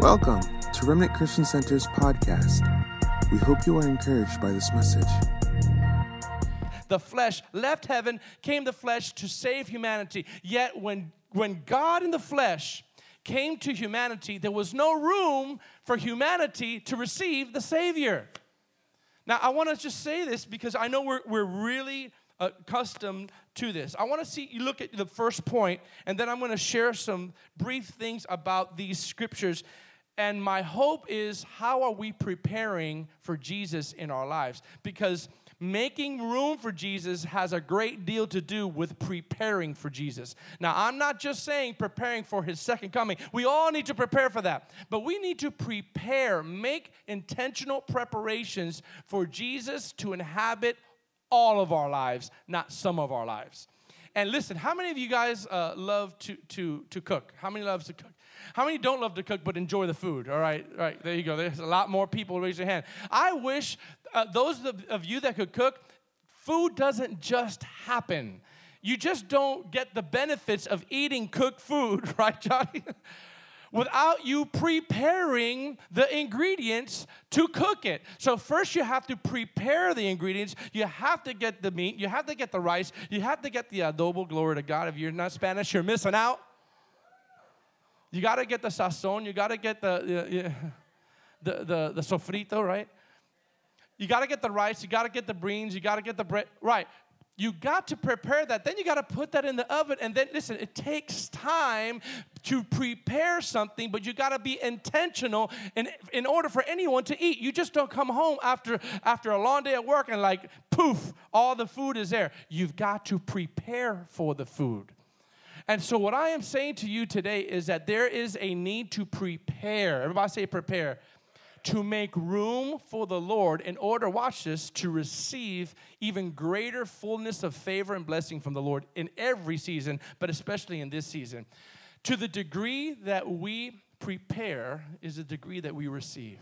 Welcome to Remnant Christian Center's podcast. We hope you are encouraged by this message. the flesh left heaven, came the flesh to save humanity. Yet when when God in the flesh came to humanity, there was no room for humanity to receive the Savior. Now, I want to just say this because I know we're, we're really accustomed to this. I want to see you look at the first point, and then I'm going to share some brief things about these scriptures. And my hope is how are we preparing for Jesus in our lives? Because making room for Jesus has a great deal to do with preparing for Jesus. Now, I'm not just saying preparing for his second coming. We all need to prepare for that. But we need to prepare, make intentional preparations for Jesus to inhabit all of our lives, not some of our lives. And listen, how many of you guys uh, love to, to, to cook? How many loves to cook? How many don't love to cook but enjoy the food? All right, all right, there you go. There's a lot more people. Raise your hand. I wish uh, those of, of you that could cook, food doesn't just happen. You just don't get the benefits of eating cooked food, right, Johnny? without you preparing the ingredients to cook it. So, first, you have to prepare the ingredients. You have to get the meat, you have to get the rice, you have to get the adobo. Glory to God. If you're not Spanish, you're missing out. You got to get the sazon, you got to get the, the, the, the sofrito, right? You got to get the rice, you got to get the beans, you got to get the bread. Right. You got to prepare that. Then you got to put that in the oven. And then, listen, it takes time to prepare something, but you got to be intentional in, in order for anyone to eat. You just don't come home after, after a long day at work and, like, poof, all the food is there. You've got to prepare for the food. And so, what I am saying to you today is that there is a need to prepare. Everybody say prepare to make room for the Lord in order, watch this, to receive even greater fullness of favor and blessing from the Lord in every season, but especially in this season. To the degree that we prepare is the degree that we receive.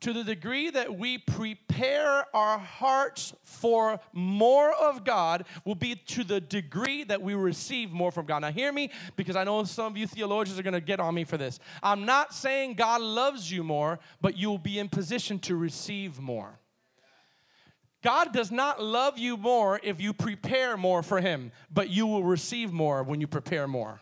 To the degree that we prepare our hearts for more of God, will be to the degree that we receive more from God. Now, hear me, because I know some of you theologians are going to get on me for this. I'm not saying God loves you more, but you'll be in position to receive more. God does not love you more if you prepare more for Him, but you will receive more when you prepare more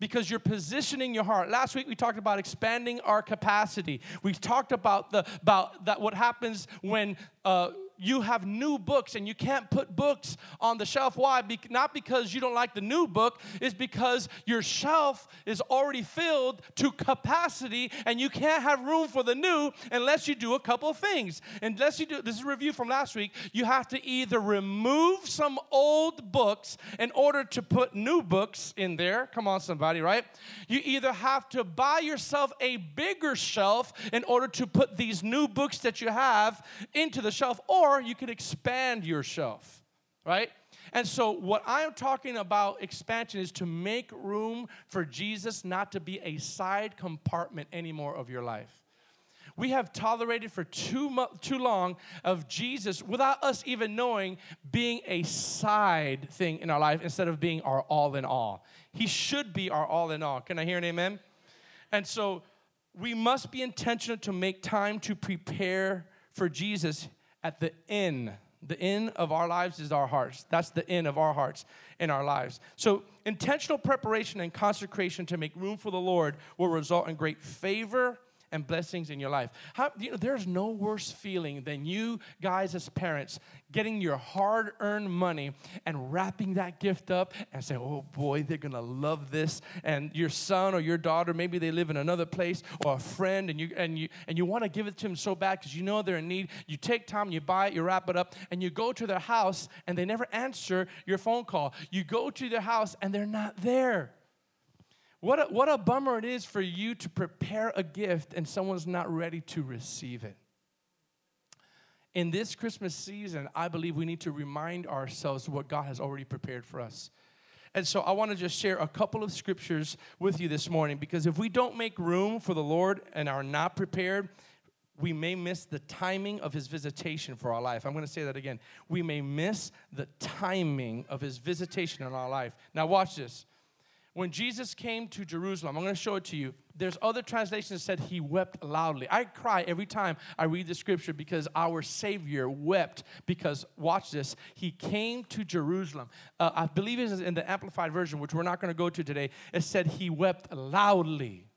because you're positioning your heart. Last week we talked about expanding our capacity. We talked about the about that what happens when uh, you have new books and you can't put books on the shelf. Why? Be- not because you don't like the new book, it's because your shelf is already filled to capacity and you can't have room for the new unless you do a couple of things. Unless you do, this is a review from last week, you have to either remove some old books in order to put new books in there. Come on, somebody, right? You either have to buy yourself a bigger shelf in order to put these new books that you have into the shelf, or or you could expand yourself, right? And so, what I'm talking about expansion is to make room for Jesus not to be a side compartment anymore of your life. We have tolerated for too, mu- too long of Jesus without us even knowing being a side thing in our life instead of being our all in all. He should be our all in all. Can I hear an amen? And so, we must be intentional to make time to prepare for Jesus at the end. The end of our lives is our hearts. That's the end of our hearts in our lives. So, intentional preparation and consecration to make room for the Lord will result in great favor and blessings in your life. How, you know, there's no worse feeling than you guys as parents getting your hard earned money and wrapping that gift up and saying, oh boy, they're gonna love this. And your son or your daughter, maybe they live in another place or a friend, and you, and you, and you wanna give it to them so bad because you know they're in need. You take time, you buy it, you wrap it up, and you go to their house and they never answer your phone call. You go to their house and they're not there. What a, what a bummer it is for you to prepare a gift and someone's not ready to receive it. In this Christmas season, I believe we need to remind ourselves what God has already prepared for us. And so I want to just share a couple of scriptures with you this morning because if we don't make room for the Lord and are not prepared, we may miss the timing of his visitation for our life. I'm going to say that again. We may miss the timing of his visitation in our life. Now, watch this when Jesus came to Jerusalem, I'm going to show it to you. There's other translations that said he wept loudly. I cry every time I read the scripture because our Savior wept because, watch this, he came to Jerusalem. Uh, I believe it's in the Amplified Version, which we're not going to go to today. It said he wept loudly.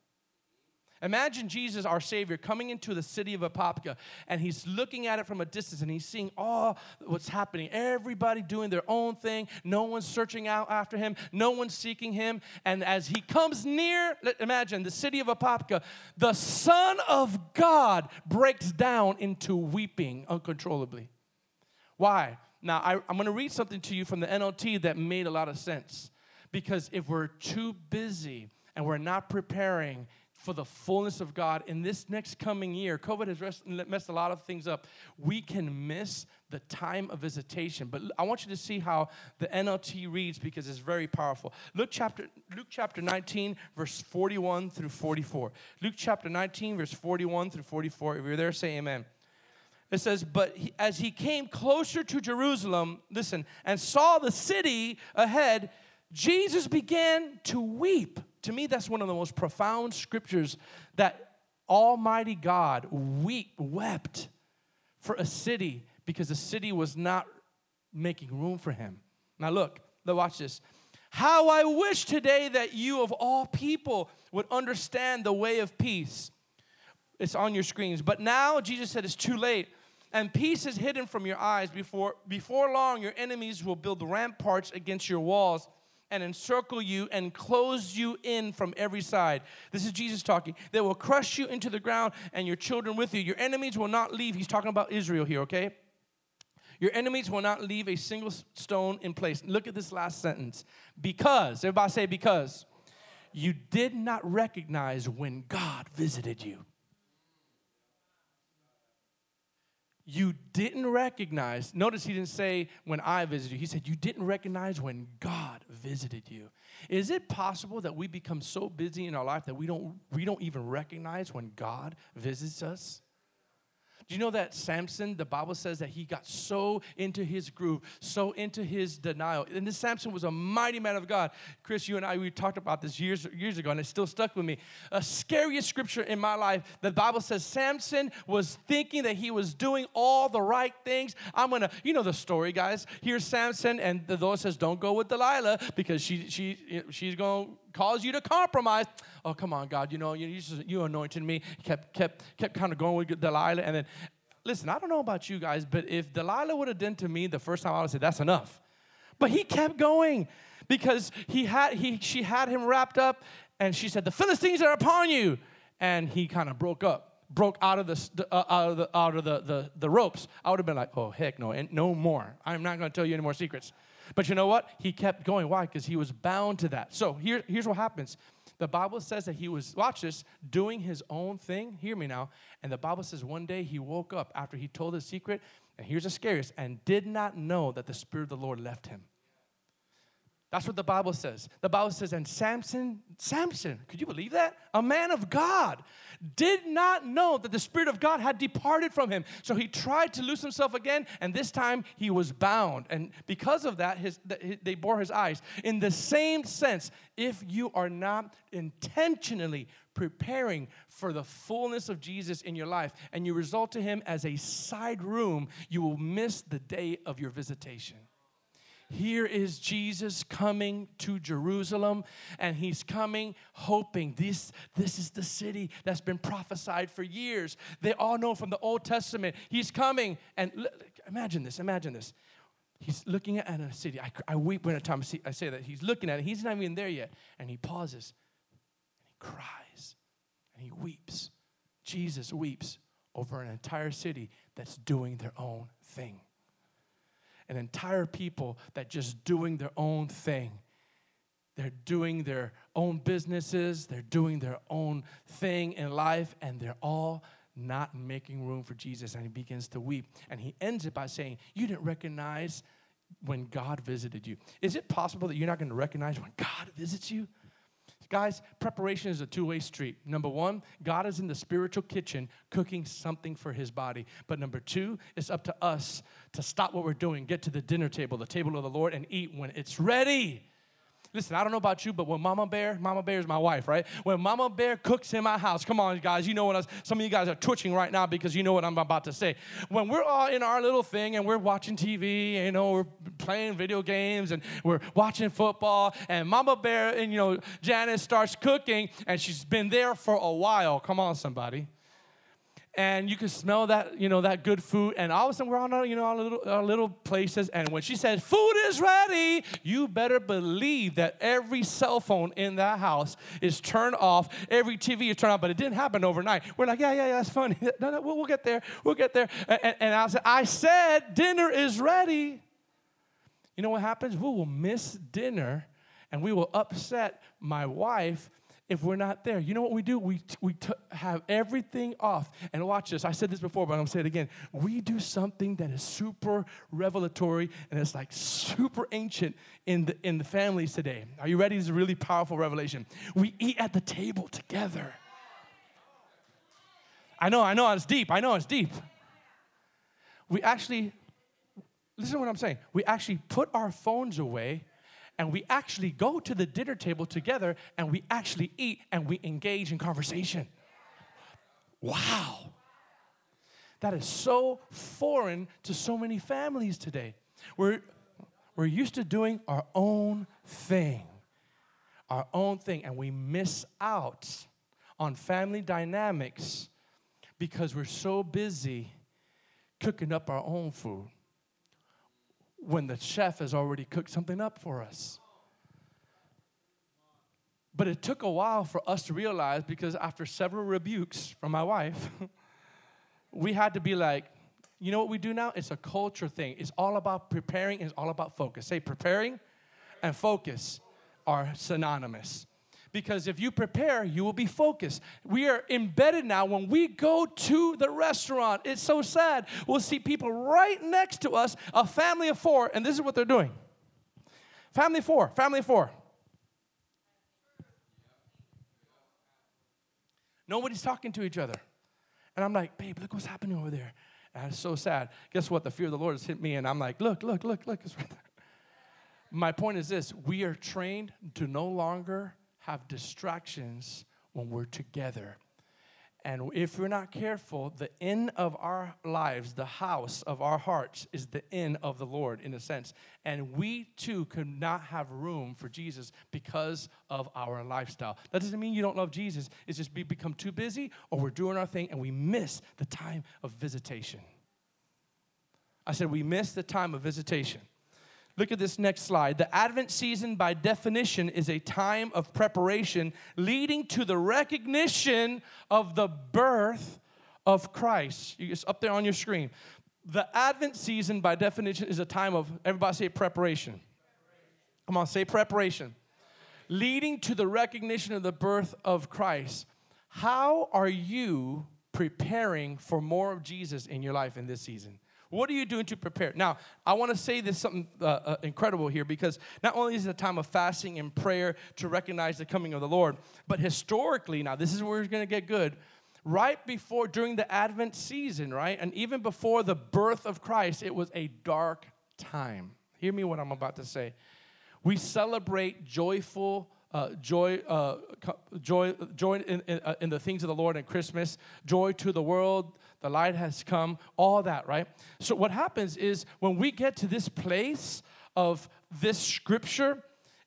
Imagine Jesus, our Savior, coming into the city of Apopka and he's looking at it from a distance and he's seeing all what's happening. Everybody doing their own thing. No one's searching out after him. No one's seeking him. And as he comes near, imagine the city of Apopka, the Son of God breaks down into weeping uncontrollably. Why? Now, I, I'm going to read something to you from the NLT that made a lot of sense. Because if we're too busy and we're not preparing for the fullness of God in this next coming year. COVID has messed a lot of things up. We can miss the time of visitation. But I want you to see how the NLT reads because it's very powerful. Luke chapter, Luke chapter 19, verse 41 through 44. Luke chapter 19, verse 41 through 44. If you're there, say amen. It says, But he, as he came closer to Jerusalem, listen, and saw the city ahead, Jesus began to weep to me, that's one of the most profound scriptures that Almighty God weep, wept for a city because the city was not making room for him. Now, look, watch this. How I wish today that you, of all people, would understand the way of peace. It's on your screens. But now, Jesus said, it's too late. And peace is hidden from your eyes. Before, before long, your enemies will build ramparts against your walls and encircle you and close you in from every side. This is Jesus talking. They will crush you into the ground and your children with you. Your enemies will not leave. He's talking about Israel here, okay? Your enemies will not leave a single stone in place. Look at this last sentence. Because, everybody say, because you did not recognize when God visited you. You didn't recognize, notice he didn't say when I visited you, he said you didn't recognize when God visited you. Is it possible that we become so busy in our life that we don't, we don't even recognize when God visits us? Do you know that Samson, the Bible says that he got so into his groove, so into his denial. And this Samson was a mighty man of God. Chris, you and I, we talked about this years, years ago, and it still stuck with me. A scariest scripture in my life, the Bible says Samson was thinking that he was doing all the right things. I'm gonna, you know the story, guys. Here's Samson, and the Lord says, Don't go with Delilah because she, she, she's gonna cause you to compromise. Oh, come on, God, you know, you, you, you anointed me. Kept, kept, kept kind of going with Delilah. And then, listen, I don't know about you guys, but if Delilah would have done to me the first time, I would say, that's enough. But he kept going because he had, he, she had him wrapped up and she said, the Philistines are upon you. And he kind of broke up broke out of the uh, out of the out of the, the, the ropes, I would have been like, oh heck no, and no more. I'm not going to tell you any more secrets. But you know what? He kept going. Why? Because he was bound to that. So here, here's what happens. The Bible says that he was, watch this, doing his own thing. Hear me now. And the Bible says one day he woke up after he told his secret, and here's the scariest, and did not know that the Spirit of the Lord left him. That's what the Bible says. The Bible says, and Samson, Samson, could you believe that? A man of God did not know that the Spirit of God had departed from him. So he tried to loose himself again, and this time he was bound. And because of that, his, they bore his eyes. In the same sense, if you are not intentionally preparing for the fullness of Jesus in your life and you result to him as a side room, you will miss the day of your visitation. Here is Jesus coming to Jerusalem, and he's coming hoping this, this is the city that's been prophesied for years. They all know from the Old Testament. He's coming, and imagine this, imagine this. He's looking at a city. I, I weep when time I say that. He's looking at it. He's not even there yet. And he pauses, and he cries, and he weeps. Jesus weeps over an entire city that's doing their own thing an entire people that just doing their own thing. They're doing their own businesses, they're doing their own thing in life, and they're all not making room for Jesus. And he begins to weep. And he ends it by saying, You didn't recognize when God visited you. Is it possible that you're not going to recognize when God visits you? Guys, preparation is a two way street. Number one, God is in the spiritual kitchen cooking something for his body. But number two, it's up to us to stop what we're doing, get to the dinner table, the table of the Lord, and eat when it's ready. Listen, I don't know about you, but when Mama Bear, Mama Bear is my wife, right? When Mama Bear cooks in my house, come on, guys, you know what I some of you guys are twitching right now because you know what I'm about to say. When we're all in our little thing and we're watching TV, you know, we're playing video games and we're watching football, and Mama Bear and, you know, Janice starts cooking and she's been there for a while. Come on, somebody and you can smell that, you know, that good food. And all of a sudden, we're on, our, you know, our little, our little places. And when she said, "Food is ready," you better believe that every cell phone in that house is turned off. Every TV is turned off. But it didn't happen overnight. We're like, "Yeah, yeah, yeah, that's funny. no, no, we'll, we'll get there. We'll get there." And, and I said, "I said dinner is ready." You know what happens? We will miss dinner, and we will upset my wife if we're not there. You know what we do? We, we t- have everything off. And watch this. I said this before, but I'm going to say it again. We do something that is super revelatory and it's like super ancient in the, in the families today. Are you ready? This is a really powerful revelation. We eat at the table together. I know, I know it's deep. I know it's deep. We actually, listen to what I'm saying. We actually put our phones away and we actually go to the dinner table together and we actually eat and we engage in conversation. Wow. That is so foreign to so many families today. We're, we're used to doing our own thing, our own thing, and we miss out on family dynamics because we're so busy cooking up our own food when the chef has already cooked something up for us. But it took a while for us to realize because after several rebukes from my wife, we had to be like, you know what we do now? It's a culture thing. It's all about preparing, it's all about focus. Say preparing and focus are synonymous. Because if you prepare, you will be focused. We are embedded now. When we go to the restaurant, it's so sad. We'll see people right next to us, a family of four, and this is what they're doing. Family four, family four. Nobody's talking to each other. And I'm like, babe, look what's happening over there. And it's so sad. Guess what? The fear of the Lord has hit me, and I'm like, look, look, look, look, it's right there. My point is this we are trained to no longer have distractions when we're together. And if we're not careful, the end of our lives, the house of our hearts, is the end of the Lord in a sense. And we too could not have room for Jesus because of our lifestyle. That doesn't mean you don't love Jesus, it's just we become too busy or we're doing our thing and we miss the time of visitation. I said, we miss the time of visitation. Look at this next slide. The Advent season, by definition, is a time of preparation leading to the recognition of the birth of Christ. It's up there on your screen. The Advent season, by definition, is a time of, everybody say preparation. Come on, say preparation. Leading to the recognition of the birth of Christ. How are you preparing for more of Jesus in your life in this season? What are you doing to prepare? Now, I want to say this something uh, uh, incredible here because not only is it a time of fasting and prayer to recognize the coming of the Lord, but historically, now this is where we're going to get good. Right before, during the Advent season, right, and even before the birth of Christ, it was a dark time. Hear me what I'm about to say. We celebrate joyful uh, joy, uh, joy, joy in, in, uh, in, the things of the Lord and Christmas, joy to the world, the light has come, all that, right? So, what happens is when we get to this place of this scripture,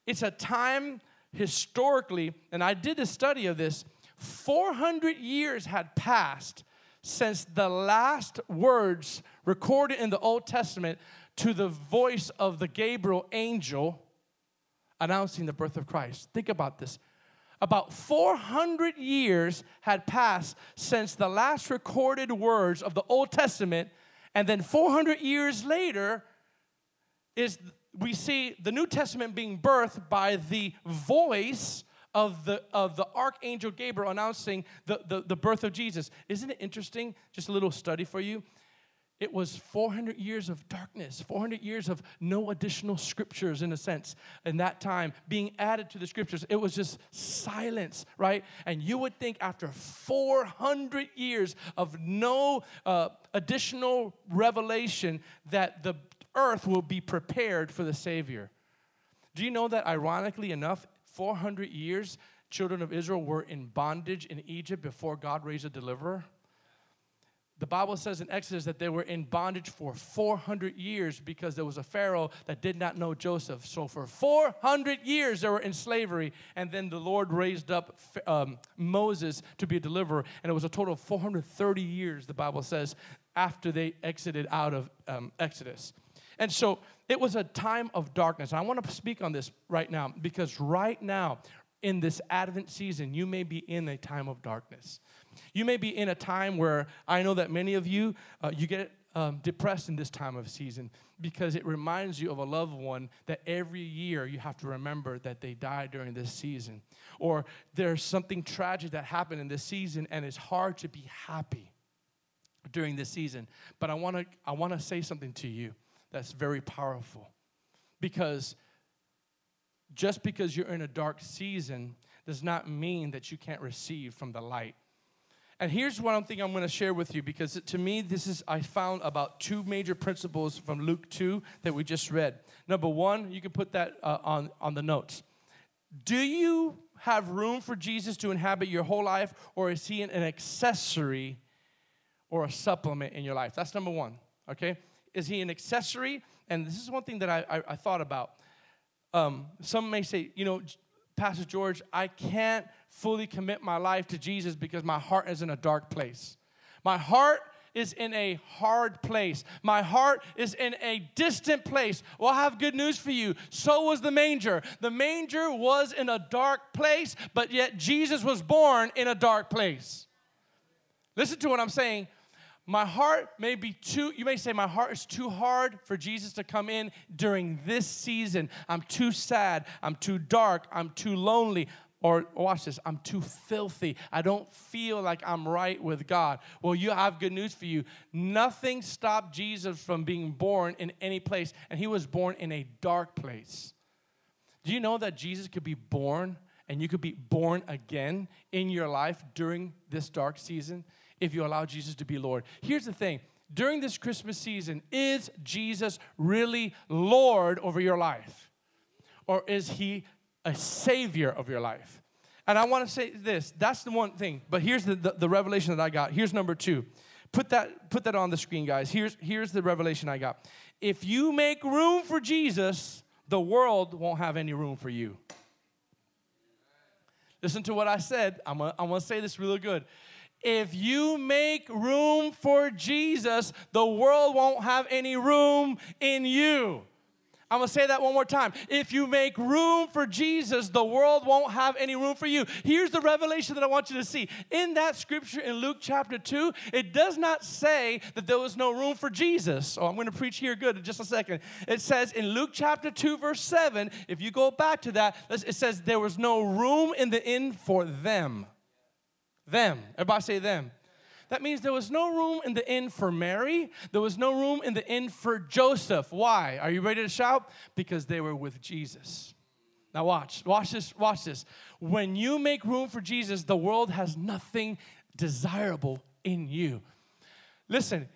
it's a time historically, and I did a study of this, 400 years had passed since the last words recorded in the Old Testament to the voice of the Gabriel angel announcing the birth of Christ. Think about this. About 400 years had passed since the last recorded words of the Old Testament, and then 400 years later is we see the New Testament being birthed by the voice of the of the archangel Gabriel announcing the, the, the birth of Jesus. Isn't it interesting? Just a little study for you. It was 400 years of darkness, 400 years of no additional scriptures, in a sense, in that time being added to the scriptures. It was just silence, right? And you would think after 400 years of no uh, additional revelation that the earth will be prepared for the Savior. Do you know that, ironically enough, 400 years, children of Israel were in bondage in Egypt before God raised a deliverer? The Bible says in Exodus that they were in bondage for 400 years because there was a Pharaoh that did not know Joseph. So for 400 years they were in slavery, and then the Lord raised up um, Moses to be a deliverer, and it was a total of 430 years, the Bible says, after they exited out of um, Exodus. And so it was a time of darkness. I want to speak on this right now because right now, in this Advent season, you may be in a time of darkness. You may be in a time where I know that many of you, uh, you get um, depressed in this time of season because it reminds you of a loved one that every year you have to remember that they died during this season. Or there's something tragic that happened in this season and it's hard to be happy during this season. But I wanna, I wanna say something to you that's very powerful because just because you're in a dark season does not mean that you can't receive from the light. And here's one thing I'm going to share with you because to me, this is, I found about two major principles from Luke 2 that we just read. Number one, you can put that uh, on, on the notes. Do you have room for Jesus to inhabit your whole life, or is he an accessory or a supplement in your life? That's number one, okay? Is he an accessory? And this is one thing that I, I, I thought about. Um, some may say, you know, Pastor George, I can't fully commit my life to Jesus because my heart is in a dark place. My heart is in a hard place. My heart is in a distant place. Well, I have good news for you. So was the manger. The manger was in a dark place, but yet Jesus was born in a dark place. Listen to what I'm saying. My heart may be too, you may say, my heart is too hard for Jesus to come in during this season. I'm too sad. I'm too dark. I'm too lonely. Or watch this, I'm too filthy. I don't feel like I'm right with God. Well, you have good news for you. Nothing stopped Jesus from being born in any place, and he was born in a dark place. Do you know that Jesus could be born and you could be born again in your life during this dark season? If you allow Jesus to be Lord. Here's the thing during this Christmas season, is Jesus really Lord over your life? Or is he a savior of your life? And I want to say this that's the one thing, but here's the, the, the, revelation that I got. Here's number two. Put that, put that on the screen, guys. Here's, here's the revelation I got. If you make room for Jesus, the world won't have any room for you. Listen to what I said. I'm gonna, I'm gonna say this really good if you make room for Jesus, the world won't have any room in you. I'm gonna say that one more time. If you make room for Jesus, the world won't have any room for you. Here's the revelation that I want you to see. In that scripture in Luke chapter 2, it does not say that there was no room for Jesus. Oh, I'm gonna preach here good in just a second. It says in Luke chapter 2, verse 7, if you go back to that, it says there was no room in the inn for them. Them. Everybody say them. That means there was no room in the inn for Mary. There was no room in the inn for Joseph. Why? Are you ready to shout? Because they were with Jesus. Now watch, watch this, watch this. When you make room for Jesus, the world has nothing desirable in you. Listen,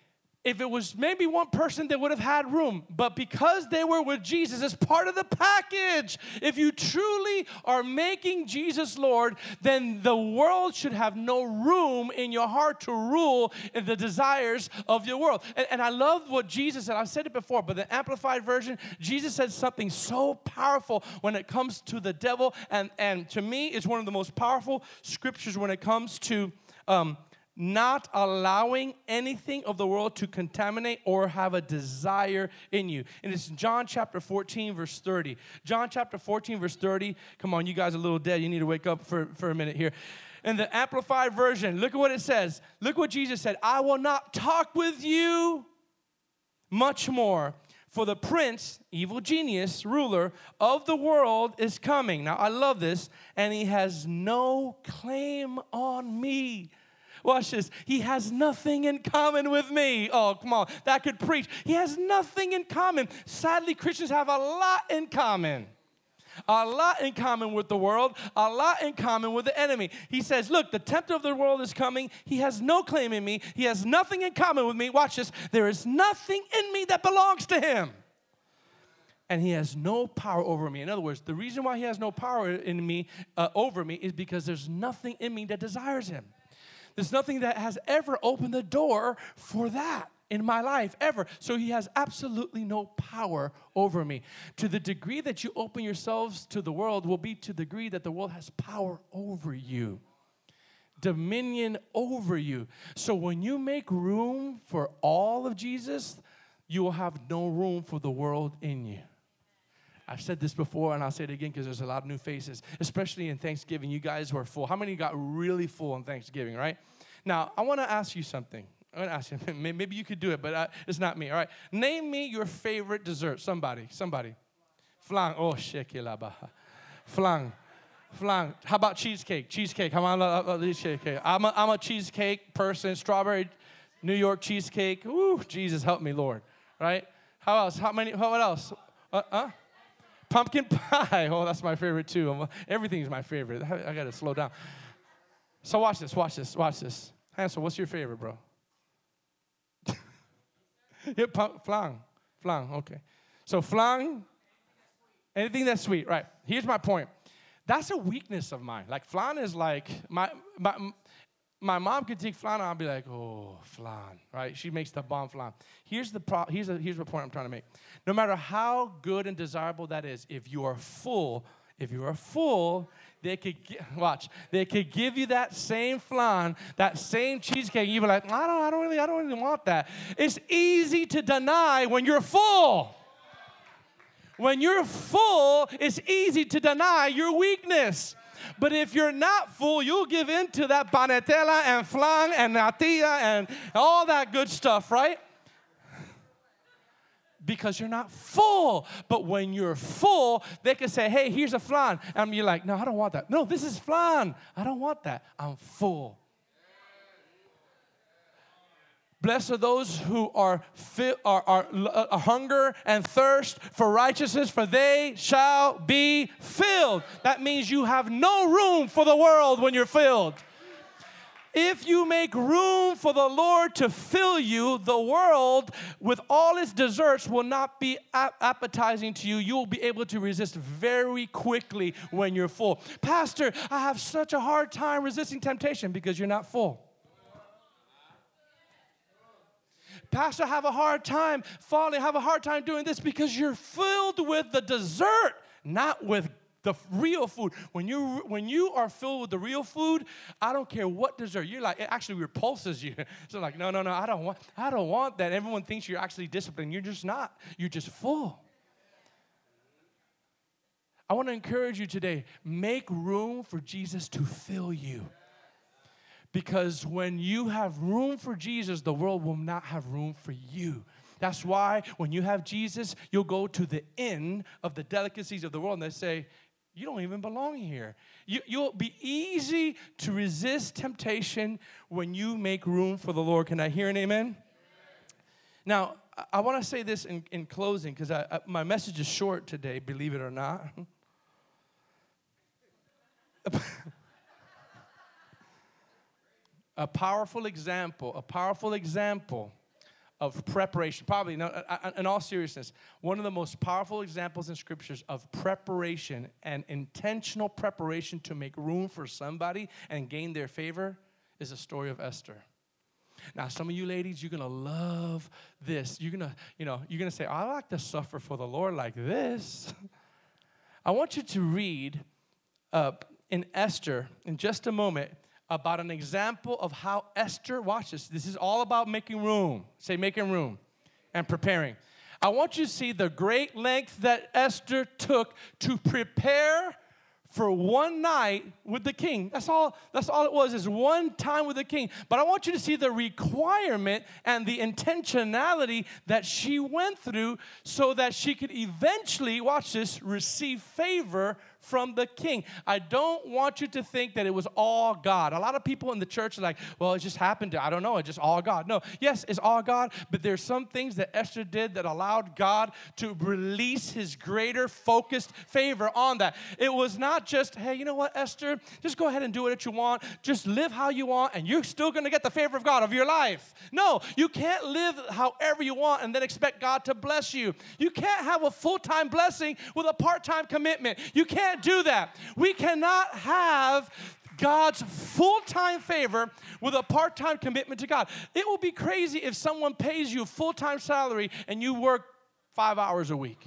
if it was maybe one person that would have had room, but because they were with Jesus as part of the package, if you truly are making Jesus Lord, then the world should have no room in your heart to rule in the desires of your world. And, and I love what Jesus said. I've said it before, but the Amplified Version, Jesus said something so powerful when it comes to the devil. And, and to me, it's one of the most powerful scriptures when it comes to. Um, not allowing anything of the world to contaminate or have a desire in you. And it's John chapter 14, verse 30. John chapter 14, verse 30. Come on, you guys are a little dead. You need to wake up for, for a minute here. In the Amplified Version, look at what it says. Look what Jesus said I will not talk with you much more. For the prince, evil genius, ruler of the world is coming. Now, I love this, and he has no claim on me. Watch this. He has nothing in common with me. Oh, come on. That could preach. He has nothing in common. Sadly, Christians have a lot in common. A lot in common with the world, a lot in common with the enemy. He says, Look, the tempter of the world is coming. He has no claim in me. He has nothing in common with me. Watch this. There is nothing in me that belongs to him. and he has no power over me. In other words, the reason why he has no power in me uh, over me is because there's nothing in me that desires him. There's nothing that has ever opened the door for that in my life ever. So he has absolutely no power over me. To the degree that you open yourselves to the world will be to the degree that the world has power over you. Dominion over you. So when you make room for all of Jesus, you will have no room for the world in you. I've said this before and I'll say it again because there's a lot of new faces, especially in Thanksgiving. You guys were full. How many got really full on Thanksgiving, right? Now, I want to ask you something. I'm going to ask you, maybe you could do it, but uh, it's not me, all right? Name me your favorite dessert. Somebody, somebody. Flan. Oh, shekilaba. Flan. Flan. How about cheesecake? Cheesecake. How about cheesecake? I'm a, I'm a cheesecake person. Strawberry, New York cheesecake. Ooh, Jesus, help me, Lord. Right? How else? How many? What else? Uh, uh? Pumpkin pie. Oh, that's my favorite too. Everything's my favorite. I, I got to slow down. So watch this, watch this, watch this. Hansel, what's your favorite, bro? yeah, pump, flan. Flan, okay. So flan, anything that's sweet, right. Here's my point. That's a weakness of mine. Like flan is like, my, my, my mom could take flan and I'll be like, oh, flan, right? She makes the bomb flan. Here's the, pro- here's, here's the point I'm trying to make. No matter how good and desirable that is, if you are full, if you are full, they could watch. They could give you that same flan, that same cheesecake. And you be like, I don't, I don't really, I don't really want that. It's easy to deny when you're full. When you're full, it's easy to deny your weakness. But if you're not full, you'll give in to that panetela and flan and natilla and all that good stuff, right? Because you're not full. But when you're full, they can say, hey, here's a flan. And you're like, no, I don't want that. No, this is flan. I don't want that. I'm full. Blessed are those who are, fi- are, are, uh, hunger and thirst for righteousness, for they shall be filled. That means you have no room for the world when you're filled. If you make room for the Lord to fill you, the world with all its desserts will not be appetizing to you. You will be able to resist very quickly when you're full. Pastor, I have such a hard time resisting temptation because you're not full. Pastor, I have a hard time falling, I have a hard time doing this because you're filled with the dessert, not with the real food. When you when you are filled with the real food, I don't care what dessert. You're like it actually repulses you. So like, no, no, no, I don't want I don't want that. Everyone thinks you're actually disciplined. You're just not. You're just full. I want to encourage you today, make room for Jesus to fill you. Because when you have room for Jesus, the world will not have room for you. That's why when you have Jesus, you'll go to the end of the delicacies of the world and they say, You don't even belong here. You, will be easy to resist temptation when you make room for the Lord. Can I hear an amen? Now, I, I want to say this in, in closing because my message is short today, believe it or not. a powerful example, a powerful example of preparation. Probably, no, uh, uh, in all seriousness, one of the most powerful examples in scriptures of preparation and intentional preparation to make room for somebody and gain their favor is the story of Esther. Now, some of you ladies, you're gonna love this. You're gonna, you know, you're gonna say, I like to suffer for the Lord like this. I want you to read uh, in Esther in just a moment about an example of how Esther, watch this, this is all about making room. Say, making room and preparing. I want you to see the great length that Esther took to prepare for one night with the king. That's all, that's all it was, is one time with the king. But I want you to see the requirement and the intentionality that she went through so that she could eventually, watch this, receive favor from the king. I don't want you to think that it was all God. A lot of people in the church are like, well, it just happened to, I don't know, it's just all God. No, yes, it's all God, but there's some things that Esther did that allowed God to release his greater focused favor on that. It was not just, hey, you know what, Esther, just go ahead and do what you want, just live how you want, and you're still gonna get the favor of God of your life. No, you can't live however you want and then expect God to bless you. You can't have a full time blessing with a part time commitment. You can't do that. We cannot have God's full time favor with a part time commitment to God. It will be crazy if someone pays you full time salary and you work five hours a week.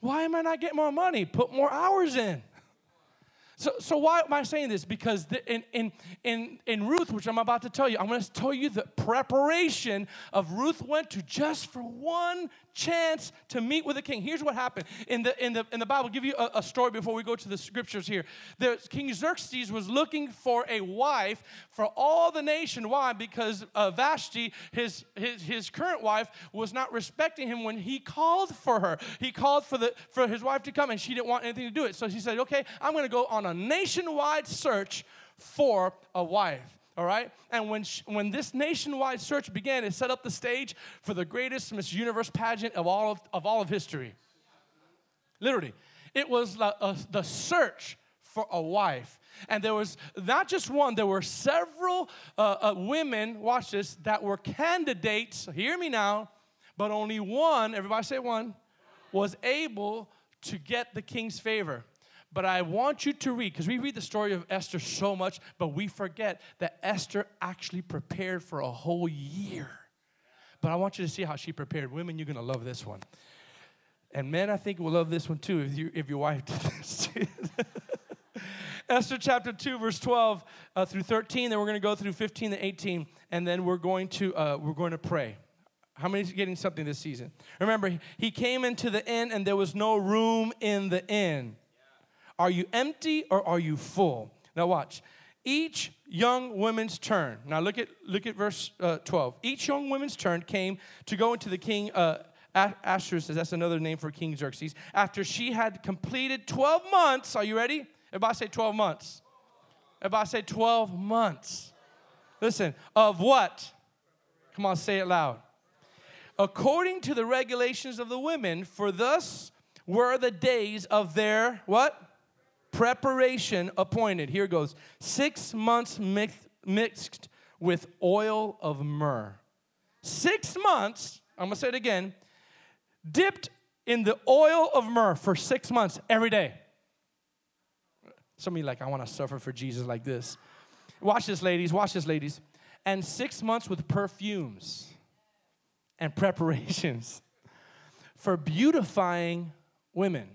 Why am I not getting more money? Put more hours in. So, so why am I saying this? Because the, in, in, in, in Ruth, which I'm about to tell you, I'm going to tell you the preparation of Ruth went to just for one chance to meet with the king. Here's what happened in the in the in the Bible. I'll give you a, a, story before we go to the scriptures here. The King Xerxes was looking for a wife for all the nation. Why? Because uh, Vashti, his, his his current wife, was not respecting him when he called for her. He called for the for his wife to come, and she didn't want anything to do it. So he said, "Okay, I'm going to go on a nationwide search for a wife." All right? And when, when this nationwide search began, it set up the stage for the greatest Miss Universe pageant of all of, of, all of history. Literally. It was the, uh, the search for a wife. And there was not just one, there were several uh, uh, women, watch this, that were candidates, hear me now, but only one, everybody say one, was able to get the king's favor. But I want you to read, because we read the story of Esther so much, but we forget that Esther actually prepared for a whole year. But I want you to see how she prepared. Women, you're going to love this one. And men, I think will love this one too if, you, if your wife did this Esther chapter 2, verse 12 uh, through 13. Then we're going to go through 15 to 18, and then we're going to, uh, we're going to pray. How many getting something this season? Remember, he came into the inn, and there was no room in the inn. Are you empty or are you full? Now watch. Each young woman's turn. Now look at look at verse uh, 12. Each young woman's turn came to go into the king uh, Ahasuerus, that's another name for King Xerxes, after she had completed 12 months. Are you ready? Everybody say 12 months. Everybody say 12 months. Listen, of what? Come on, say it loud. According to the regulations of the women, for thus were the days of their what? Preparation appointed. Here goes six months mixed, mixed with oil of myrrh. Six months, I'm gonna say it again, dipped in the oil of myrrh for six months every day. Some of you like, I wanna suffer for Jesus like this. Watch this, ladies, watch this, ladies. And six months with perfumes and preparations for beautifying women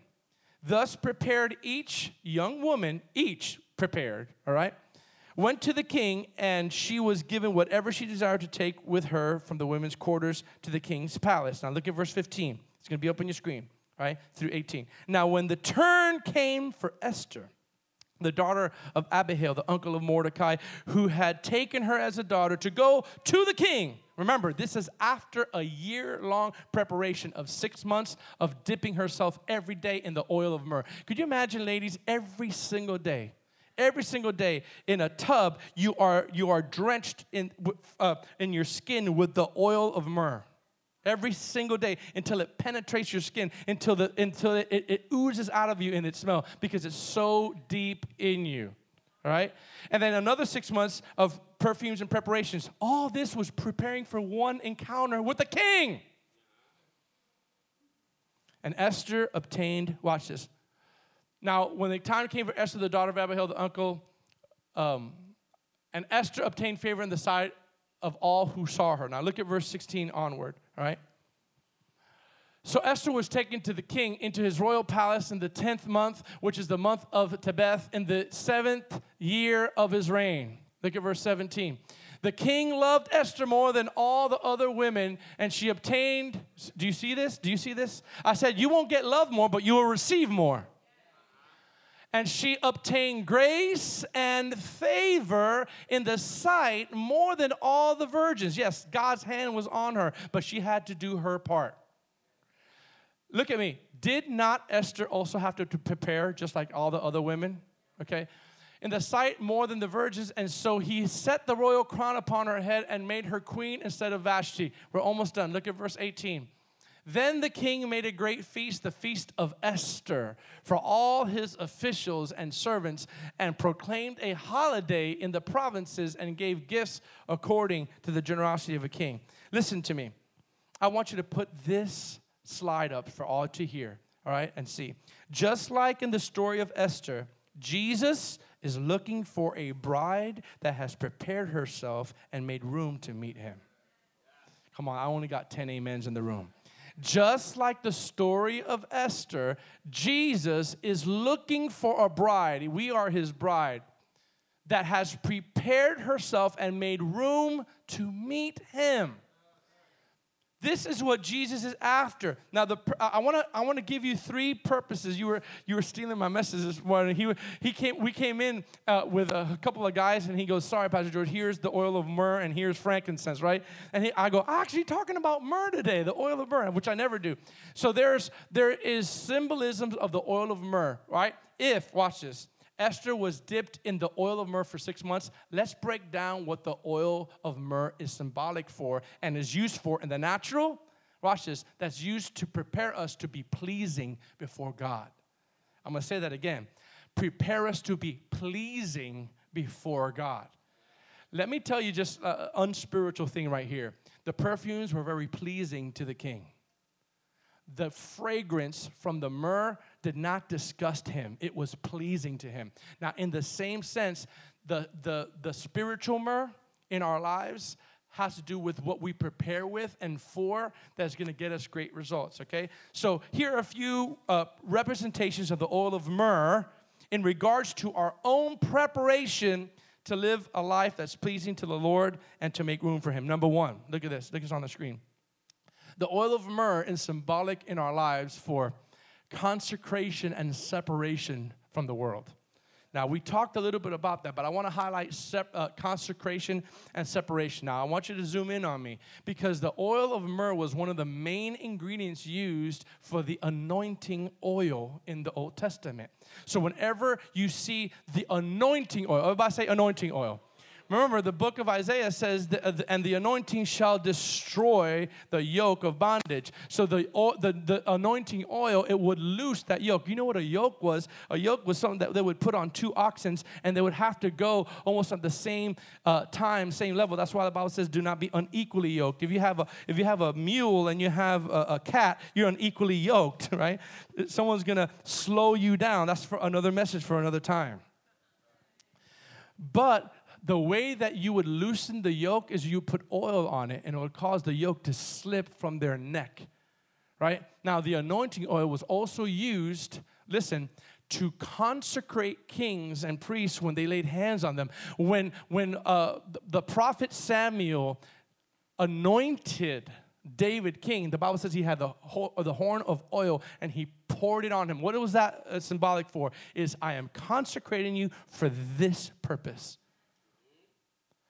thus prepared each young woman, each prepared, all right, went to the king, and she was given whatever she desired to take with her from the women's quarters to the king's palace. Now look at verse 15. It's going to be up on your screen, right, through 18. Now, when the turn came for Esther, the daughter of Abihail, the uncle of Mordecai, who had taken her as a daughter to go to the king. Remember, this is after a year long preparation of six months of dipping herself every day in the oil of myrrh. Could you imagine, ladies, every single day? Every single day in a tub, you are, you are drenched in, uh, in your skin with the oil of myrrh every single day until it penetrates your skin, until, the, until it, it, it oozes out of you in its smell because it's so deep in you. All right? And then another six months of perfumes and preparations. All this was preparing for one encounter with the king. And Esther obtained, watch this. Now, when the time came for Esther, the daughter of Abihail, the uncle, um, and Esther obtained favor in the sight of all who saw her. Now, look at verse 16 onward. All right? So Esther was taken to the king into his royal palace in the 10th month, which is the month of Tebeth, in the seventh year of his reign. Look at verse 17. The king loved Esther more than all the other women, and she obtained. Do you see this? Do you see this? I said, You won't get love more, but you will receive more and she obtained grace and favor in the sight more than all the virgins. Yes, God's hand was on her, but she had to do her part. Look at me. Did not Esther also have to, prepare just like all the other women? Okay. In the sight more than the virgins, and so he set the royal crown upon her head and made her queen instead of Vashti. We're almost done. Look at verse 18. Then the king made a great feast, the feast of Esther, for all his officials and servants, and proclaimed a holiday in the provinces and gave gifts according to the generosity of a king. Listen to me. I want you to put this slide up for all to hear, all right, and see. Just like in the story of Esther, Jesus is looking for a bride that has prepared herself and made room to meet him. Come on, I only got 10 amens in the room. Just like the story of Esther, Jesus is looking for a bride. We are his bride that has prepared herself and made room to meet him. This is what Jesus is after. Now, the I want to I want to give you three purposes. You were you were stealing my message this morning. He he came we came in uh, with a couple of guys, and he goes, "Sorry, Pastor George. Here's the oil of myrrh, and here's frankincense, right?" And he, I go, "Actually, talking about myrrh today, the oil of myrrh, which I never do." So there's there is symbolisms of the oil of myrrh, right? If watch this, Esther was dipped in the oil of myrrh for six months. Let's break down what the oil of myrrh is symbolic for and is used for in the natural. Watch this, that's used to prepare us to be pleasing before God. I'm gonna say that again. Prepare us to be pleasing before God. Let me tell you just an unspiritual thing right here. The perfumes were very pleasing to the king. The fragrance from the myrrh did not disgust him, it was pleasing to him. Now, in the same sense, the, the, the spiritual myrrh in our lives has to do with what we prepare with and for that's going to get us great results, okay? So, here are a few uh, representations of the oil of myrrh in regards to our own preparation to live a life that's pleasing to the Lord and to make room for Him. Number one, look at this, look at this on the screen. The oil of myrrh is symbolic in our lives for consecration and separation from the world. Now, we talked a little bit about that, but I want to highlight sep- uh, consecration and separation. Now, I want you to zoom in on me because the oil of myrrh was one of the main ingredients used for the anointing oil in the Old Testament. So, whenever you see the anointing oil, everybody say anointing oil. Remember, the book of Isaiah says, uh, and the anointing shall destroy the yoke of bondage. So the, the, the anointing oil, it would loose that yoke. You know what a yoke was? A yoke was something that they would put on two oxen, and they would have to go almost at the same uh, time, same level. That's why the Bible says, do not be unequally yoked. If you have a, if you have a mule and you have a, a cat, you're unequally yoked, right? Someone's going to slow you down. That's for another message for another time. But the way that you would loosen the yoke is you put oil on it and it would cause the yoke to slip from their neck. Right? Now, the anointing oil was also used, listen, to consecrate kings and priests when they laid hands on them. When, when uh, the prophet Samuel anointed David king, the Bible says he had the, the horn of oil and he poured it on him. What was that uh, symbolic for? Is I am consecrating you for this purpose.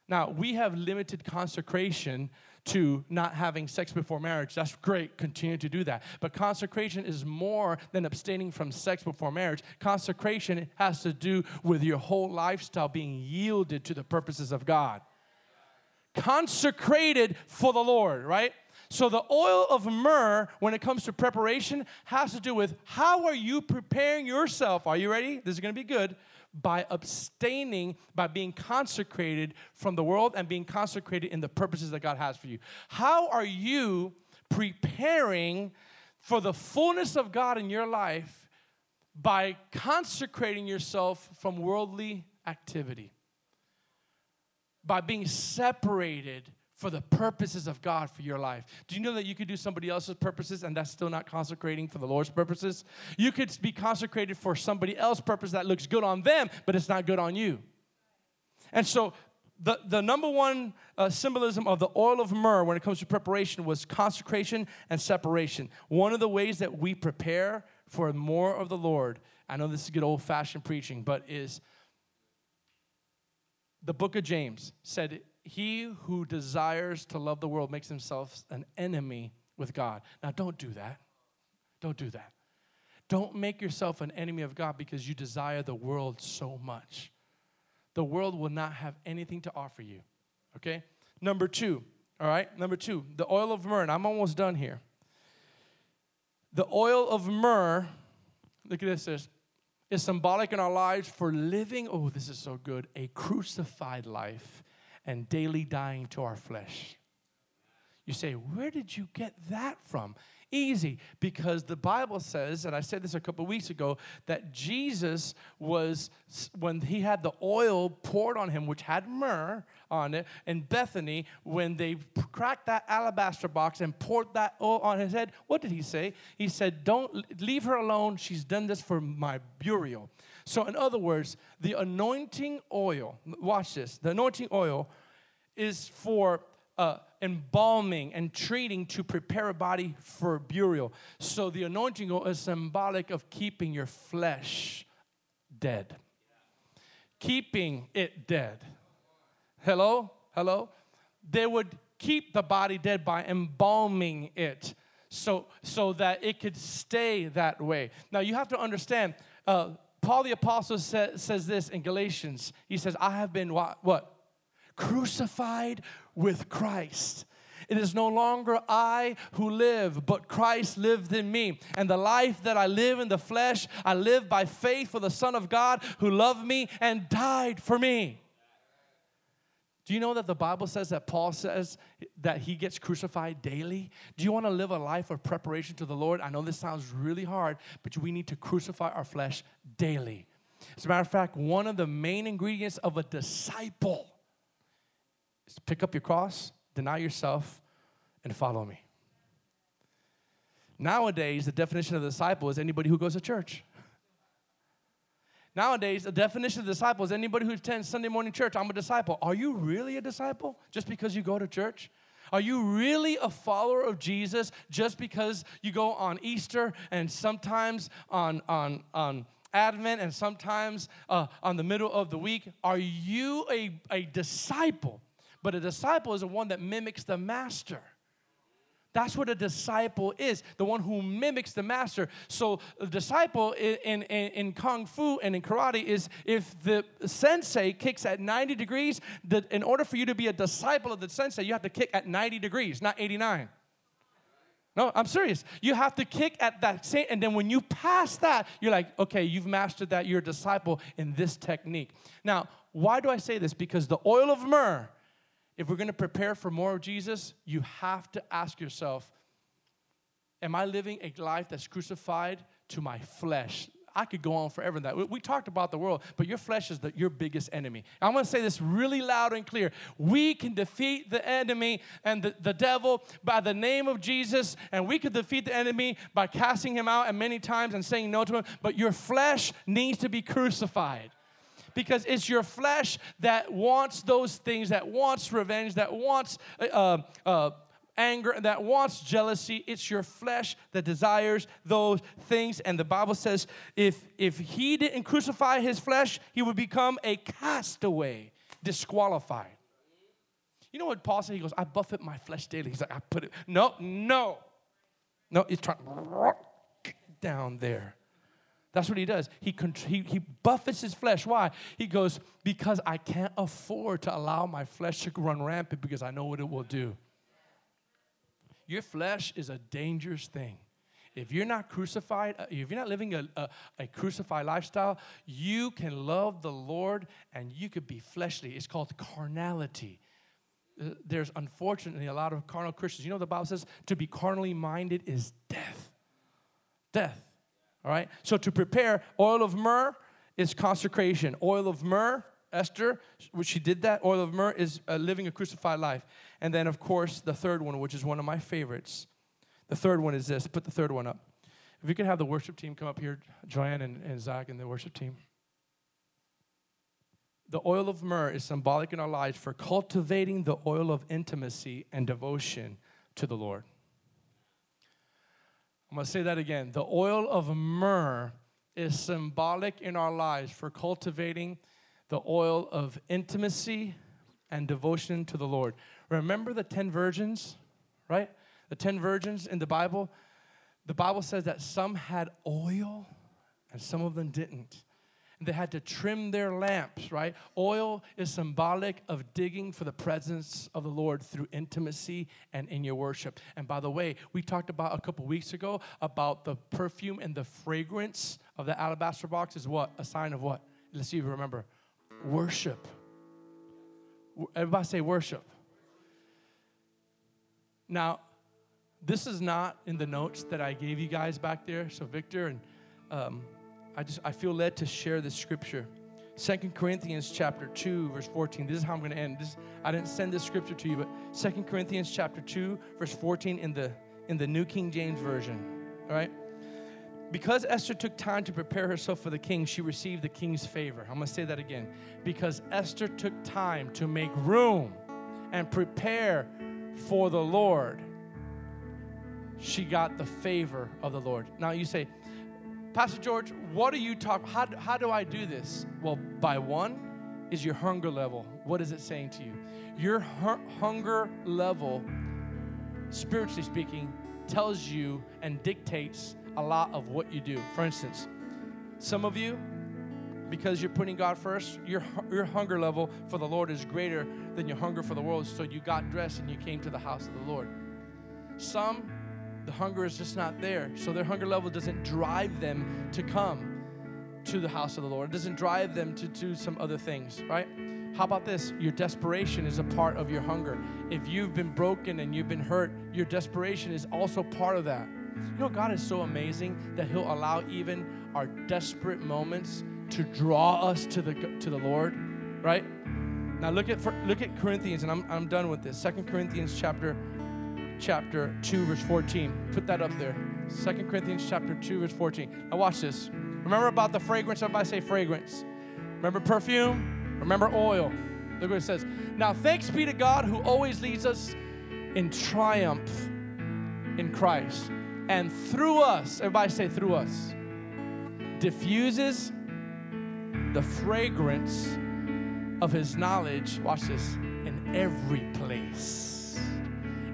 Now, we have limited consecration to not having sex before marriage. That's great. Continue to do that. But consecration is more than abstaining from sex before marriage. Consecration has to do with your whole lifestyle being yielded to the purposes of God. Consecrated for the Lord, right? So the oil of myrrh, when it comes to preparation, has to do with how are you preparing yourself? Are you ready? This is going to be good by abstaining, by being consecrated from the world and being consecrated in the purposes that God has for you. How are you preparing for the fullness of God in your life by consecrating yourself from worldly activity? By being separated for the purposes of God for your life. Do you know that you could do somebody else's purposes and that's still not consecrating for the Lord's purposes? You could be consecrated for somebody else's purpose that looks good on them, but it's not good on you. And so the, the number one uh, symbolism of the oil of myrrh when it comes to preparation was consecration and separation. One of the ways that we prepare for more of the Lord, I know this is good old fashioned preaching, but is the book of James said he who desires to love the world makes himself an enemy with God. Now, don't do that. Don't do that. Don't make yourself an enemy of God because you desire the world so much. The world will not have anything to offer you. Okay? Number two, all right? Number two, the oil of myrrh. I'm almost done here. The oil of myrrh, look at this, is, is symbolic in our lives for living, oh, this is so good, a crucified life and daily dying to our flesh. You say, where did you get that from? Easy, because the Bible says, and I said this a couple weeks ago, that Jesus was, when he had the oil poured on him, which had myrrh on it, in Bethany, when they cracked that alabaster box and poured that oil on his head, what did he say? He said, Don't leave her alone. She's done this for my burial. So, in other words, the anointing oil, watch this, the anointing oil is for uh, embalming and treating to prepare a body for burial. So the anointing oil is symbolic of keeping your flesh dead, keeping it dead. Hello? Hello? They would keep the body dead by embalming it so, so that it could stay that way. Now you have to understand, uh, Paul the Apostle sa- says this in Galatians. He says, I have been what? what? Crucified with Christ. It is no longer I who live, but Christ lived in me. And the life that I live in the flesh, I live by faith for the Son of God who loved me and died for me. Do you know that the Bible says that Paul says that he gets crucified daily? Do you want to live a life of preparation to the Lord? I know this sounds really hard, but we need to crucify our flesh daily. As a matter of fact, one of the main ingredients of a disciple pick up your cross, deny yourself, and follow me. Nowadays, the definition of disciple is anybody who goes to church. Nowadays, the definition of disciple is anybody who attends Sunday morning church. I'm a disciple. Are you really a disciple just because you go to church? Are you really a follower of Jesus just because you go on Easter and sometimes on, on, on Advent and sometimes uh, on the middle of the week? Are you a, a disciple? But a disciple is the one that mimics the master. That's what a disciple is, the one who mimics the master. So, a disciple in, in, in, Kung Fu and in karate is if the sensei kicks at 90 degrees, the, in order for you to be a disciple of the sensei, you have to kick at 90 degrees, not 89. No, I'm serious. You have to kick at that same, and then when you pass that, you're like, okay, you've mastered that. You're a disciple in this technique. Now, why do I say this? Because the oil of myrrh if we're going to prepare for more of Jesus, you have to ask yourself Am I living a life that's crucified to my flesh? I could go on forever in that. We, talked about the world, but your flesh is the, your biggest enemy. I'm going to say this really loud and clear. We can defeat the enemy and the, the devil by the name of Jesus, and we could defeat the enemy by casting him out and many times and saying no to him, but your flesh needs to be crucified because it's your flesh that wants those things, that wants revenge, that wants uh, uh, anger, that wants jealousy. It's your flesh that desires those things. And the Bible says if, if he didn't crucify his flesh, he would become a castaway, disqualified. You know what Paul said? He goes, I buffet my flesh daily. He's like, I put it. No, no. No, he's trying down there. That's what he does. He, he, he buffets his flesh. Why? He goes, Because I can't afford to allow my flesh to run rampant because I know what it will do. Your flesh is a dangerous thing. If you're not crucified, uh, if you're not living a, a, a crucified lifestyle, you can love the Lord and you could be fleshly. It's called carnality uh, there's unfortunately a lot of carnal Christians. You know, the Bible says to be carnally minded is death. Death. All right? So to prepare oil of myrrh is consecration. Oil of myrrh, Esther, which she did that, oil of myrrh is uh, living a crucified life. And then, of course, the third one, which is one of my favorites. The third one is this. Put the third one up. If you could have the worship team come up here, Joanne and, and Zach and the worship team. The oil of myrrh is symbolic in our lives for cultivating the oil of intimacy and devotion to the Lord. I'm going to say that again. The oil of myrrh is symbolic in our lives for cultivating the oil of intimacy and devotion to the Lord. Remember the 10 virgins, right? The 10 virgins in the Bible? the Bible says that some had oil and some of them didn't. They had to trim their lamps, right? Oil is symbolic of digging for the presence of the Lord through intimacy and in your worship. And by the way, we talked about a couple weeks ago about the perfume and the fragrance of the alabaster box is what? A sign of what? Let's see if you remember. Worship. Everybody say worship. Now, this is not in the notes that I gave you guys back there. So, Victor and um, I just I feel led to share this scripture. Second Corinthians chapter 2, verse 14. This is how I'm going to end. This, I didn't send this scripture to you, but Second Corinthians chapter 2, verse 14 in the in the New King James Version. All right? Because Esther took time to prepare herself for the king, she received the king's favor. I'm going to say that again. Because Esther took time to make room and prepare for the Lord, she got the favor of the Lord. Now you say, Pastor George, what are you talking? How, how do I do this? Well, by one is your hunger level. What is it saying to you? Your hu- hunger level, spiritually speaking, tells you and dictates a lot of what you do. For instance, some of you, because you're putting God first, your, your hunger level for the Lord is greater than your hunger for the world. So you got dressed and you came to the house of the Lord. Some, the hunger is just not there. So their hunger level doesn't drive them to come to the house of the Lord. It doesn't drive them to do some other things, right? How about this? Your desperation is a part of your hunger. If you've been broken and you've been hurt, your desperation is also part of that. You know, God is so amazing that He'll allow even our desperate moments to draw us to the to the Lord, right? Now look at look at Corinthians, and I'm I'm done with this. Second Corinthians chapter chapter 2, verse 14. Put that up there. Second Corinthians chapter 2, verse 14. Now watch this. Remember about the fragrance. Everybody say fragrance. Remember perfume? Remember oil. Look what it says. Now thanks be to God who always leads us in triumph in Christ. And through us, everybody say through us, diffuses the fragrance of his knowledge, watch this, in every place.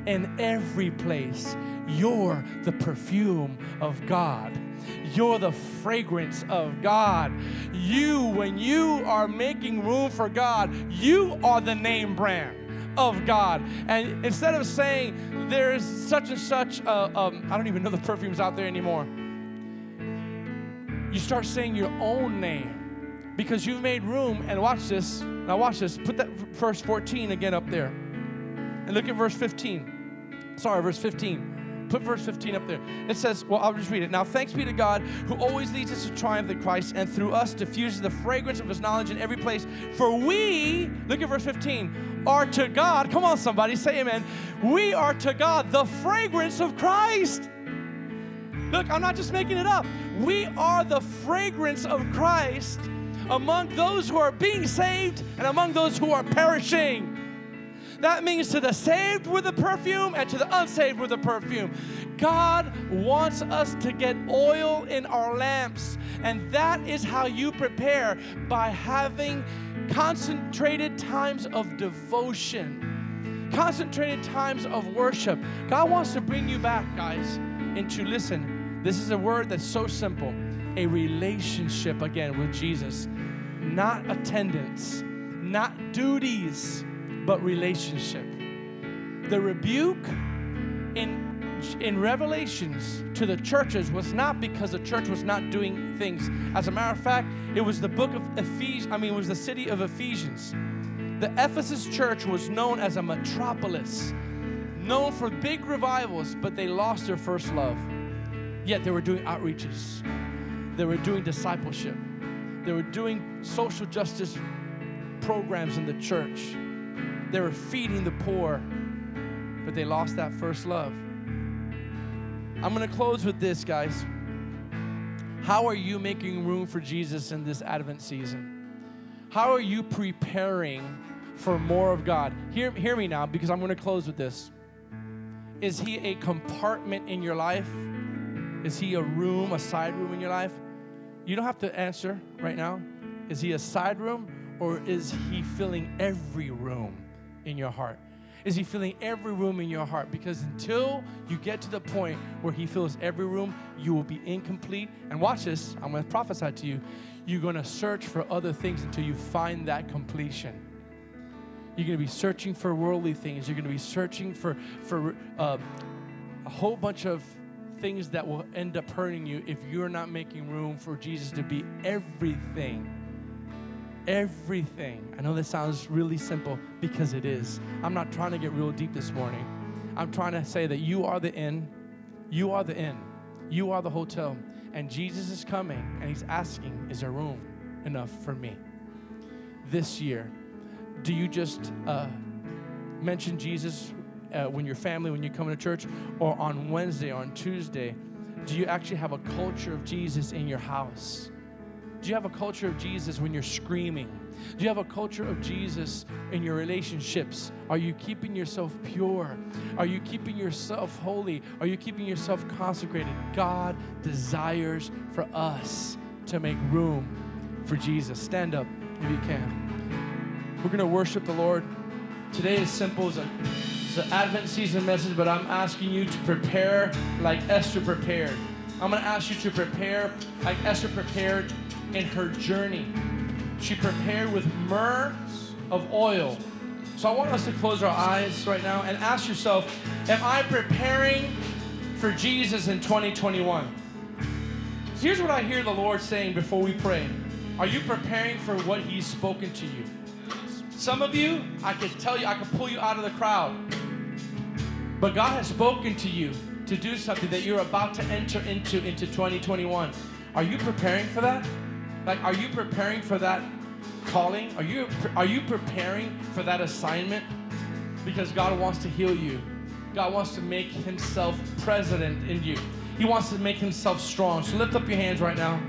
In every place, you're the perfume of God. You're the fragrance of God. You, when you are making room for God, you are the name brand of God. And instead of saying there's such and such, uh, um, I don't even know the perfumes out there anymore, you start saying your own name because you've made room. And watch this. Now, watch this. Put that verse 14 again up there. And look at verse 15. Sorry, verse 15. Put verse 15 up there. It says, well, I'll just read it. Now, thanks be to God who always leads us to triumph in Christ and through us diffuses the fragrance of his knowledge in every place. For we, look at verse 15, are to God, come on, somebody, say amen. We are to God the fragrance of Christ. Look, I'm not just making it up. We are the fragrance of Christ among those who are being saved and among those who are perishing. That means to the saved with the perfume and to the unsaved with the perfume. God wants us to get oil in our lamps, and that is how you prepare by having concentrated times of devotion, concentrated times of worship. God wants to bring you back, guys, into listen. This is a word that's so simple a relationship again with Jesus, not attendance, not duties, but relationship. The rebuke in in Revelations to the churches was not because the church was not doing things. As a matter of fact, it was the book of Ephesians, I mean, it was the city of Ephesians. The Ephesus church was known as a metropolis, known for big revivals, but they lost their first love. Yet they were doing outreaches, they were doing discipleship, they were doing social justice programs in the church, they were feeding the poor, but they lost that first love. I'm going to close with this, guys. How are you making room for Jesus in this Advent season? How are you preparing for more of God? Hear, hear me now because I'm going to close with this. Is He a compartment in your life? Is He a room, a side room in your life? You don't have to answer right now. Is He a side room or is He filling every room in your heart? Is He filling every room in your heart? Because until you get to the point where He fills every room, you will be incomplete. And watch this, I'm going to prophesy to you. You're going to search for other things until you find that completion. You're going to be searching for worldly things. You're going to be searching for, for uh, a whole bunch of things that will end up hurting you if you're not making room for Jesus to be everything. Everything. I know this sounds really simple because it is. I'm not trying to get real deep this morning. I'm trying to say that you are the inn, you are the inn, you are the hotel, and Jesus is coming and he's asking, Is there room enough for me? This year, do you just uh, mention Jesus uh, when your family, when you come to church, or on Wednesday, or on Tuesday? Do you actually have a culture of Jesus in your house? Do you have a culture of Jesus when you're screaming? Do you have a culture of Jesus in your relationships? Are you keeping yourself pure? Are you keeping yourself holy? Are you keeping yourself consecrated? God desires for us to make room for Jesus. Stand up if you can. We're going to worship the Lord. Today is simple. It's, a, it's an Advent season message, but I'm asking you to prepare like Esther prepared. I'm going to ask you to prepare like Esther prepared in her journey. She prepared with myrrh of oil. So I want us to close our eyes right now and ask yourself Am I preparing for Jesus in 2021? Here's what I hear the Lord saying before we pray Are you preparing for what He's spoken to you? Some of you, I could tell you, I could pull you out of the crowd. But God has spoken to you to do something that you're about to enter into into 2021. Are you preparing for that? Like, are you preparing for that calling? Are you are you preparing for that assignment? Because God wants to heal you. God wants to make Himself president in you. He wants to make Himself strong. So lift up your hands right now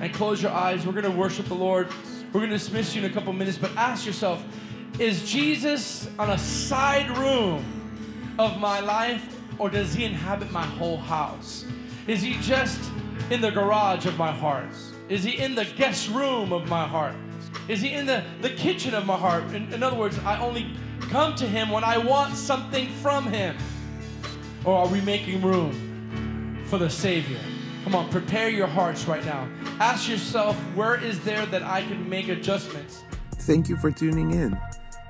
and close your eyes. We're to worship the Lord. We're to dismiss you in a couple minutes, but ask yourself: Is Jesus on a side room of my life, or does He inhabit my whole house? Is He just in the garage of my heart? Is he in the guest room of my heart? Is he in the, the kitchen of my heart? In, in other words, I only come to him when I want something from him. Or are we making room for the Savior? Come on, prepare your hearts right now. Ask yourself, where is there that I can make adjustments? Thank you for tuning in.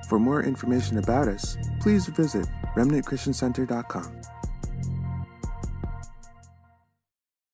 For more information about us, please visit remnantchristiancenter.com.